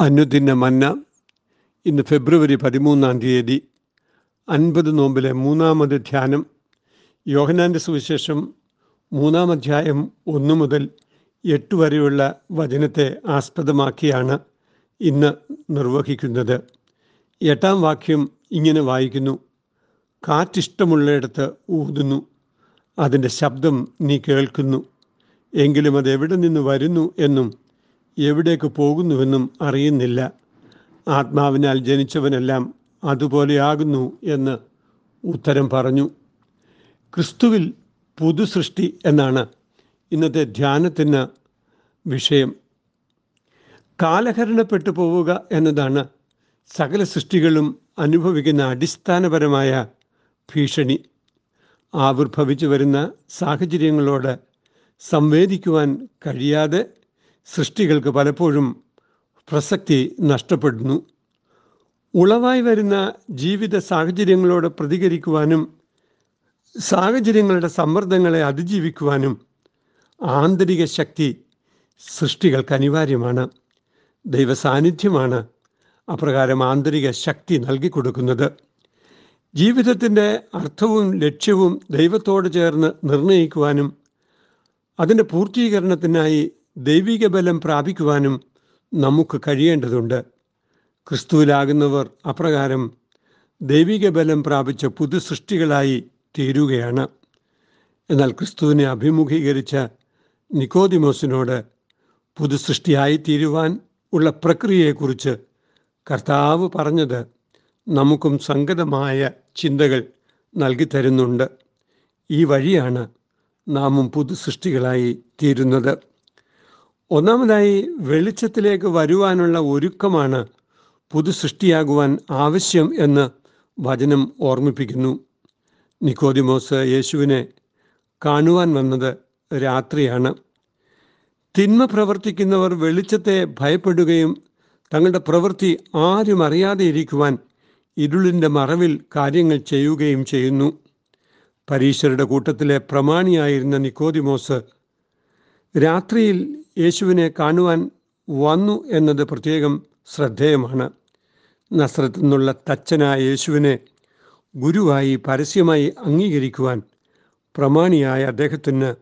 അനുദിന മന്ന. ഇന്ന് ഫെബ്രുവരി പതിമൂന്നാം തീയതി അൻപത് നോമ്പിലെ മൂന്നാമത് ധ്യാനം. യോഹനാന്റെ സുവിശേഷം മൂന്നാം അധ്യായം ഒന്ന് മുതൽ എട്ട് വരെയുള്ള വചനത്തെ ആസ്പദമാക്കിയാണ് ഇന്ന് നിർവഹിക്കുന്നത്. എട്ടാം വാക്യം ഇങ്ങനെ വായിക്കുന്നു. കാറ്റിഷ്ടമുള്ളയിടത്ത് ഊതുന്നു. അതിന്റെ ശബ്ദം നീ കേൾക്കുന്നു. എങ്കിലും അത് എവിടെ നിന്ന് വരുന്നു എന്നും എവിടേക്ക് പോകുന്നുവെന്നും അറിയുന്നില്ല. ആത്മാവിനാൽ ജനിച്ചവനെല്ലാം അതുപോലെയാകുന്നു എന്ന് ഉത്തരം പറഞ്ഞു. ക്രിസ്തുവിൽ പുതുസൃഷ്ടി എന്നാണ് ഇന്നത്തെ ധ്യാനത്തിന് വിഷയം. കാലഹരണപ്പെട്ടു പോവുക എന്നതാണ് സകല സൃഷ്ടികളും അനുഭവിക്കുന്ന അടിസ്ഥാനപരമായ ഭീഷണി. ആവിർഭവിച്ചു വരുന്ന സാഹചര്യങ്ങളോട് സംവേദിക്കുവാൻ കഴിയാതെ സൃഷ്ടികൾക്ക് പലപ്പോഴും പ്രസക്തി നഷ്ടപ്പെടുന്നു. ഉളവായി വരുന്ന ജീവിത സാഹചര്യങ്ങളോട് പ്രതികരിക്കുവാനും സാഹചര്യങ്ങളുടെ സമ്മർദ്ദങ്ങളെ അതിജീവിക്കുവാനും ആന്തരിക ശക്തി സൃഷ്ടികൾക്ക് അനിവാര്യമാണ്. ദൈവസാന്നിധ്യമാണ് അപ്രകാരം ആന്തരിക ശക്തി നൽകിക്കൊടുക്കുന്നത്. ജീവിതത്തിന്റെ അർത്ഥവും ലക്ഷ്യവും ദൈവത്തോട് ചേർന്ന് നിർണയിക്കുവാനും അതിന്റെ പൂർത്തീകരണത്തിനായി ദൈവിക ബലം പ്രാപിക്കുവാനും നമുക്ക് കഴിയേണ്ടതുണ്ട്. ക്രിസ്തുവിലാകുന്നവർ അപ്രകാരം ദൈവിക ബലം പ്രാപിച്ച പുതു സൃഷ്ടികളായി തീരുകയാണ്. എന്നാൽ ക്രിസ്തുവിനെ അഭിമുഖീകരിച്ച നിക്കോദിമോസിനോട് പുതു സൃഷ്ടിയായി തീരുവാൻ ഉള്ള പ്രക്രിയയെക്കുറിച്ച് കർത്താവ് പറഞ്ഞത് നമുക്കും സംഗതമായ ചിന്തകൾ നൽകി തരുന്നുണ്ട്. ഈ വഴിയാണ് നാമും പുതു സൃഷ്ടികളായി തീരുന്നത്. ഒന്നാമതായി വെളിച്ചത്തിലേക്ക് വരുവാനുള്ള ഒരുക്കമാണ് പുതു സൃഷ്ടിയാകുവാൻ ആവശ്യം എന്ന് വചനം ഓർമ്മിപ്പിക്കുന്നു. നിക്കോദിമോസ് യേശുവിനെ കാണുവാൻ വന്നത് രാത്രിയാണ്. തിന്മ പ്രവർത്തിക്കുന്നവർ വെളിച്ചത്തെ ഭയപ്പെടുകയും തങ്ങളുടെ പ്രവൃത്തി ആരും അറിയാതെ ഇരിക്കുവാൻ ഇരുളിന്റെ മറവിൽ കാര്യങ്ങൾ ചെയ്യുകയും ചെയ്യുന്നു. പരീശരുടെ കൂട്ടത്തിലെ പ്രമാണിയായിരുന്ന നിക്കോദിമോസ് രാത്രിയിൽ യേശുവിനെ കാണുവാൻ വന്നു എന്നത് പ്രത്യേകം ശ്രദ്ധേയമാണ്. നസ്രത്തു നിന്നുള്ള തച്ചനായ യേശുവിനെ ഗുരുവായി പരസ്യമായി അംഗീകരിക്കുവാൻ പ്രമാണിയായ അദ്ദേഹത്തിന്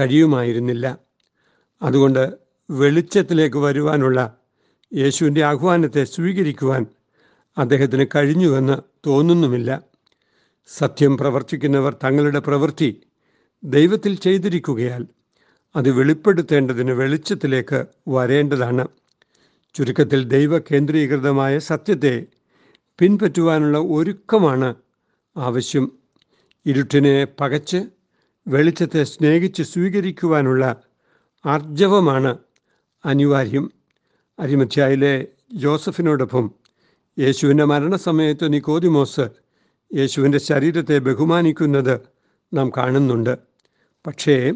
കഴിയുമായിരുന്നില്ല. അതുകൊണ്ട് വെളിച്ചത്തിലേക്ക് വരുവാനുള്ള യേശുവിന്റെ ആഹ്വാനത്തെ സ്വീകരിക്കുവാൻ അദ്ദേഹത്തിന് കഴിഞ്ഞുവെന്ന് തോന്നുന്നുമില്ല. സത്യം പ്രവർത്തിക്കുന്നവർ തങ്ങളുടെ പ്രവൃത്തി ദൈവത്തിൽ ചെയ്തിരിക്കുകയാൽ അത് വെളിപ്പെടുത്തേണ്ടതിന് വെളിച്ചത്തിലേക്ക് വരേണ്ടതാണ്. ചുരുക്കത്തിൽ ദൈവ കേന്ദ്രീകൃതമായ സത്യത്തെ പിൻപറ്റുവാനുള്ള ഒരുക്കമാണ് ആവശ്യം. ഇരുട്ടിനെ പകച്ച് വെളിച്ചത്തെ സ്നേഹിച്ച് സ്വീകരിക്കുവാനുള്ള ആർജവമാണ് അനിവാര്യം. അരിമധ്യായിലെ ജോസഫിനോടൊപ്പം യേശുവിന്റെ മരണസമയത്ത് നിക്കോതിമോസ് യേശുവിന്റെ ശരീരത്തെ ബഹുമാനിക്കുന്നത് നാം കാണുന്നുണ്ട്. പക്ഷേ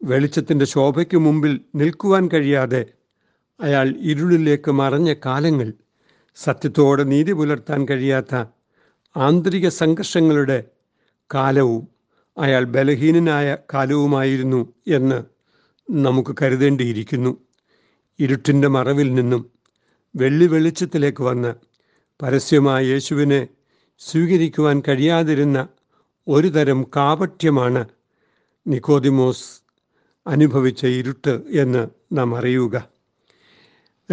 വെളിച്ചത്തിന്റെ ശോഭയ്ക്ക് മുമ്പിൽ നിൽക്കുവാൻ കഴിയാതെ അയാൾ ഇരുളിലേക്ക് മറഞ്ഞ കാലങ്ങൾ സത്യത്തോടെ നീതി പുലർത്താൻ കഴിയാത്ത ആന്തരിക സംഘർഷങ്ങളുടെ കാലവും അയാൾ ബലഹീനനായ കാലവുമായിരുന്നു എന്ന് നമുക്ക് കരുതേണ്ടിയിരിക്കുന്നു. ഇരുട്ടിന്റെ മറവിൽ നിന്നും വെള്ളി വെളിച്ചത്തിലേക്ക് വന്ന് പരസ്യമായ യേശുവിനെ സ്വീകരിക്കുവാൻ കഴിയാതിരുന്ന ഒരു തരം കാപട്യമാണ് നിക്കോദിമോസ് അനുഭവിച്ച ഇരുട്ട് എന്ന് നാം അറിയുക.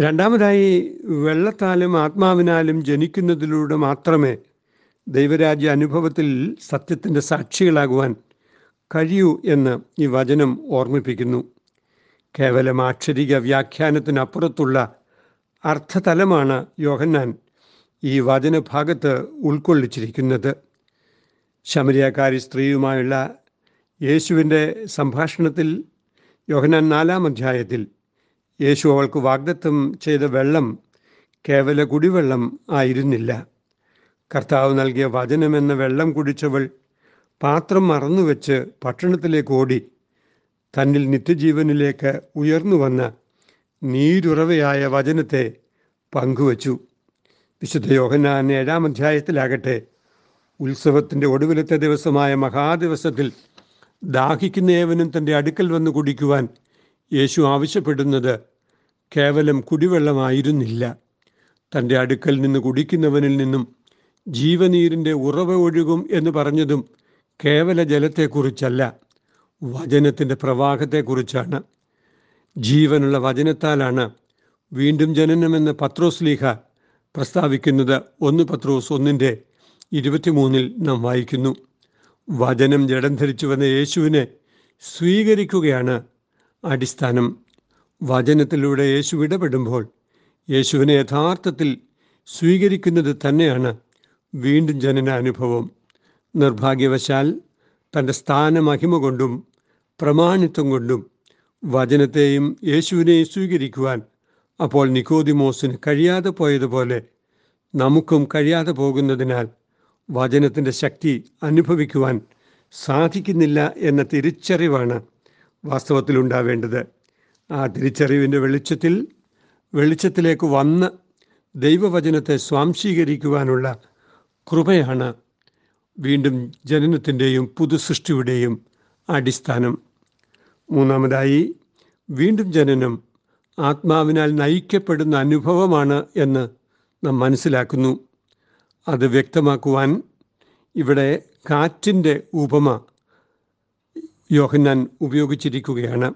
രണ്ടാമതായി വെള്ളത്താലും ആത്മാവിനാലും ജനിക്കുന്നതിലൂടെ മാത്രമേ ദൈവരാജ്യ അനുഭവത്തിൽ സത്യത്തിന്റെ സാക്ഷികളാകുവാൻ കഴിയൂ എന്ന് ഈ വചനം ഓർമ്മിപ്പിക്കുന്നു. കേവലം ആക്ഷരിക വ്യാഖ്യാനത്തിനപ്പുറത്തുള്ള അർത്ഥതലമാണ് യോഹന്നാൻ ഈ വചനഭാഗത്ത് ഉൾക്കൊള്ളിച്ചിരിക്കുന്നത്. ശമരിയാക്കാരി സ്ത്രീയുമായുള്ള യേശുവിന്റെ സംഭാഷണത്തിൽ യോഹനാൻ നാലാം അധ്യായത്തിൽ യേശു അവൾക്ക് വാഗ്ദത്തം ചെയ്ത വെള്ളം കേവല കുടിവെള്ളം ആയിരുന്നില്ല. കർത്താവ് നൽകിയ വചനമെന്ന വെള്ളം കുടിച്ചവൾ പാത്രം മറന്നുവെച്ച് പട്ടണത്തിലേക്ക് ഓടി. തന്നിൽ നിത്യജീവനിലേക്ക് ഉയർന്നു വന്ന നീരുറവയായ വചനത്തെ പങ്കുവച്ചു. വിശുദ്ധ യോഹനാൻ ഏഴാം അധ്യായത്തിലാകട്ടെ ഉത്സവത്തിന്റെ ഒടുവിലത്തെ ദിവസമായ മഹാദിവസത്തിൽ ദാഹിക്കുന്ന ഏവനും തന്റെ അടുക്കൽ വന്ന് കുടിക്കുവാൻ യേശു ആവശ്യപ്പെടുന്നത് കേവലം കുടിവെള്ളമായിരുന്നില്ല. തന്റെ അടുക്കൽ നിന്ന് കുടിക്കുന്നവനിൽ നിന്നും ജീവനീരിന്റെ ഉറവ ഒഴുകും എന്ന് പറഞ്ഞതും കേവല ജലത്തെക്കുറിച്ചല്ല വചനത്തിന്റെ പ്രവാഹത്തെക്കുറിച്ചാണ്. ജീവനുള്ള വചനത്താലാണ് വീണ്ടും ജനനമെന്ന് പത്രോസ് ലീഹ പ്രസ്താവിക്കുന്നത്. ഒന്ന് പത്രോസ് ഒന്നിന്റെ ഇരുപത്തിമൂന്നിൽ നാം വായിക്കുന്നു. വചനം ജഡം ധരിച്ചു വന്ന യേശുവിനെ സ്വീകരിക്കുകയാണ് അടിസ്ഥാനം. വചനത്തിലൂടെ യേശു ഇടപെടുമ്പോൾ യേശുവിനെ യഥാർത്ഥത്തിൽ സ്വീകരിക്കുന്നത് തന്നെയാണ് വീണ്ടും ജനന അനുഭവം. നിർഭാഗ്യവശാൽ തന്റെ സ്ഥാനമഹിമ കൊണ്ടും പ്രമാണിത്വം കൊണ്ടും വചനത്തെയും യേശുവിനെയും സ്വീകരിക്കുവാൻ അപ്പോൾ നിക്കോദിമോസിന് കഴിയാതെ പോയതുപോലെ നമുക്കും കഴിയാതെ പോകുന്നതിനാൽ വചനത്തിന്റെ ശക്തി അനുഭവിക്കുവാൻ സാധിക്കുന്നില്ല എന്ന തിരിച്ചറിവാണ് വാസ്തവത്തിൽ ഉണ്ടാവേണ്ടത് ആ തിരിച്ചറിവിന്റെ വെളിച്ചത്തിൽ വെളിച്ചത്തിലേക്ക് വന്ന് ദൈവവചനത്തെ സ്വാംശീകരിക്കുവാനുള്ള കൃപയാണ് വീണ്ടും ജനനത്തിന്റെയും പുതുസൃഷ്ടിയുടെയും അടിസ്ഥാനം. മൂന്നാമതായി വീണ്ടും ജനനം ആത്മാവിനാൽ നയിക്കപ്പെടുന്ന അനുഭവമാണ് എന്ന് നാം മനസ്സിലാക്കുന്നു. അത് വ്യക്തമാക്കുവാൻ ഇവിടെ കാറ്റിന്റെ ഉപമ യോഹന്നാൻ ഉപയോഗിച്ചിരിക്കുകയാണ്.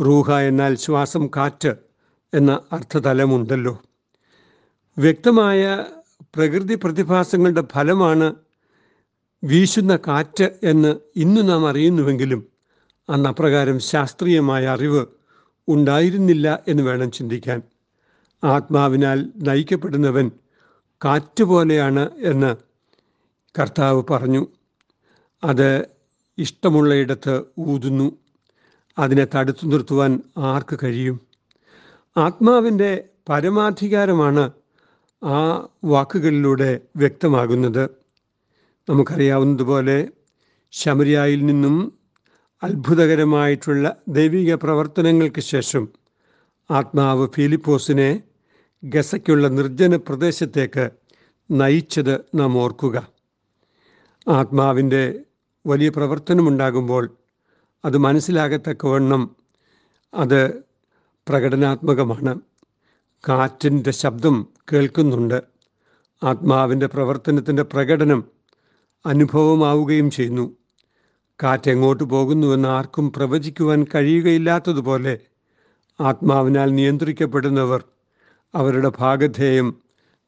റൂഹ എന്നാൽ ശ്വാസം കാറ്റ് എന്ന അർത്ഥതലമുണ്ടല്ലോ. വ്യക്തമായ പ്രകൃതി പ്രതിഭാസങ്ങളുടെ ഫലമാണ് വീശുന്ന കാറ്റ് എന്ന് ഇന്ന് നാം അറിയുന്നുവെങ്കിലും അന്ന് അപ്രകാരം ശാസ്ത്രീയമായ അറിവ് ഉണ്ടായിരുന്നില്ല എന്ന് വേണം ചിന്തിക്കാൻ. ആത്മാവിനാൽ നയിക്കപ്പെടുന്നവൻ കാറ്റ് പോലെയാണ് എന്ന് കർത്താവ് പറഞ്ഞു. അത് ഇഷ്ടമുള്ളയിടത്ത് ഊതുന്നു. അതിനെ തടുത്തു നിർത്തുവാൻ ആർക്ക് കഴിയും? ആത്മാവിന്റെ പരമാധികാരമാണ് ആ വാക്കുകളിലൂടെ വ്യക്തമാകുന്നത്. നമുക്കറിയാവുന്നതുപോലെ ശമരിയായിൽ നിന്നും അത്ഭുതകരമായിട്ടുള്ള ദൈവിക പ്രവർത്തനങ്ങൾക്ക് ശേഷം ആത്മാവ് ഫിലിപ്പോസിനെ ഗസയ്ക്കുള്ള നിർജന പ്രദേശത്തേക്ക് നയിച്ചത് നാം ഓർക്കുക. ആത്മാവിന്റെ വലിയ പ്രവർത്തനമുണ്ടാകുമ്പോൾ അത് മനസ്സിലാകത്തക്കവണ്ണം അത് പ്രകടനാത്മകമാണ്. കാറ്റിന്റെ ശബ്ദം കേൾക്കുന്നുണ്ട്. ആത്മാവിന്റെ പ്രവർത്തനത്തിന്റെ പ്രകടനം അനുഭവമാവുകയും ചെയ്യുന്നു. കാറ്റ് എങ്ങോട്ട് പോകുന്നുവെന്ന് ആർക്കും പ്രവചിക്കുവാൻ കഴിയുകയില്ലാത്തതുപോലെ ആത്മാവിനാൽ നിയന്ത്രിക്കപ്പെടുന്നവർ അവരുടെ ഭാഗധേയം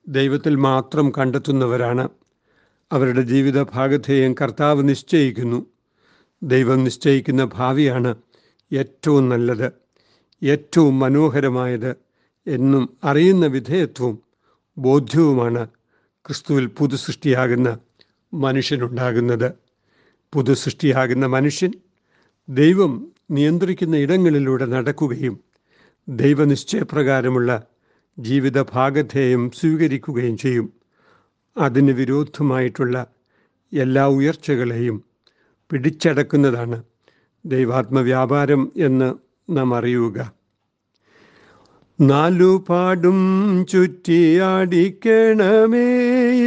ദൈവത്തിൽ മാത്രം കണ്ടെത്തുന്നവരാണ്. അവരുടെ ജീവിത ഭാഗധേയം കർത്താവ് നിശ്ചയിക്കുന്നു. ദൈവം നിശ്ചയിക്കുന്ന ഭാവിയാണ് ഏറ്റവും നല്ലത് ഏറ്റവും മനോഹരമായത് എന്നും അറിയുന്ന വിധേയത്വവും ബോധ്യവുമാണ് ക്രിസ്തുവിൽ പുതുസൃഷ്ടിയാകുന്ന മനുഷ്യനുണ്ടാകുന്നത്. പുതുസൃഷ്ടിയാകുന്ന മനുഷ്യൻ ദൈവം നിയന്ത്രിക്കുന്ന ഇടങ്ങളിലൂടെ നടക്കുകയും ദൈവനിശ്ചയപ്രകാരമുള്ള ജീവിത ഭാഗധേയം സ്വീകരിക്കുകയും ചെയ്യും. അതിന് വിരോധമായിട്ടുള്ള എല്ലാ ഉയർച്ചകളെയും പിടിച്ചടക്കുന്നതാണ് ദൈവാത്മവ്യാപാരം എന്ന് നാം അറിയുക. നാലുപാടും ചുറ്റിയാടിക്കണമേ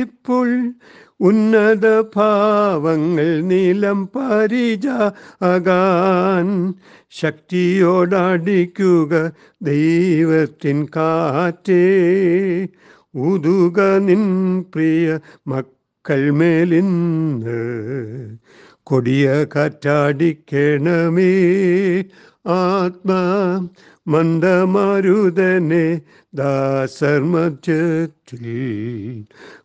ഇപ്പോൾ ഉന്നത ഭാവങ്ങൾ നീലം പരിജ അകാൻ. ശക്തിയോടടിക്കുക ദൈവത്തിൻ കാറ്റേ. ഉതുക നിൻ പ്രിയ മക്കൾ മേലിന്ന് കൊടിയ കാറ്റാടിക്കണമേ. ആത്മാ മന്ദമാരുതനെ ദാസർ മധ്യത്തിൽ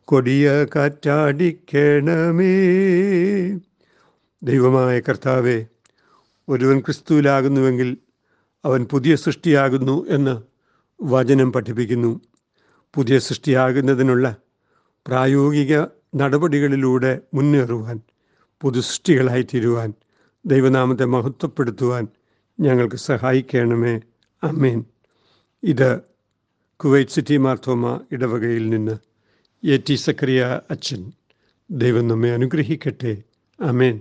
കൊടിയ കാറ്റാടിക്കണമേ. ദൈവമായ കർത്താവെ ഒരുവൻ ക്രിസ്തുവിലാകുന്നുവെങ്കിൽ അവൻ പുതിയ സൃഷ്ടിയാകുന്നു എന്ന് വചനം പഠിപ്പിക്കുന്നു. പുതിയ സൃഷ്ടിയാകുന്നതിനുള്ള പ്രായോഗിക നടപടികളിലൂടെ മുന്നേറുവാൻ പുതുസൃഷ്ടികളായിത്തീരുവാൻ ദൈവനാമത്തെ മഹത്വപ്പെടുത്തുവാൻ ഞങ്ങൾക്ക് സഹായിക്കണമേ. അമ്മീൻ ഇത് കുവൈറ്റ് സിറ്റി മാർത്തോമ ഇടവകയിൽ നിന്ന് എ ടി സക്രിയ അച്ഛൻ. ദൈവം നമ്മെ അനുഗ്രഹിക്കട്ടെ. അമേൻ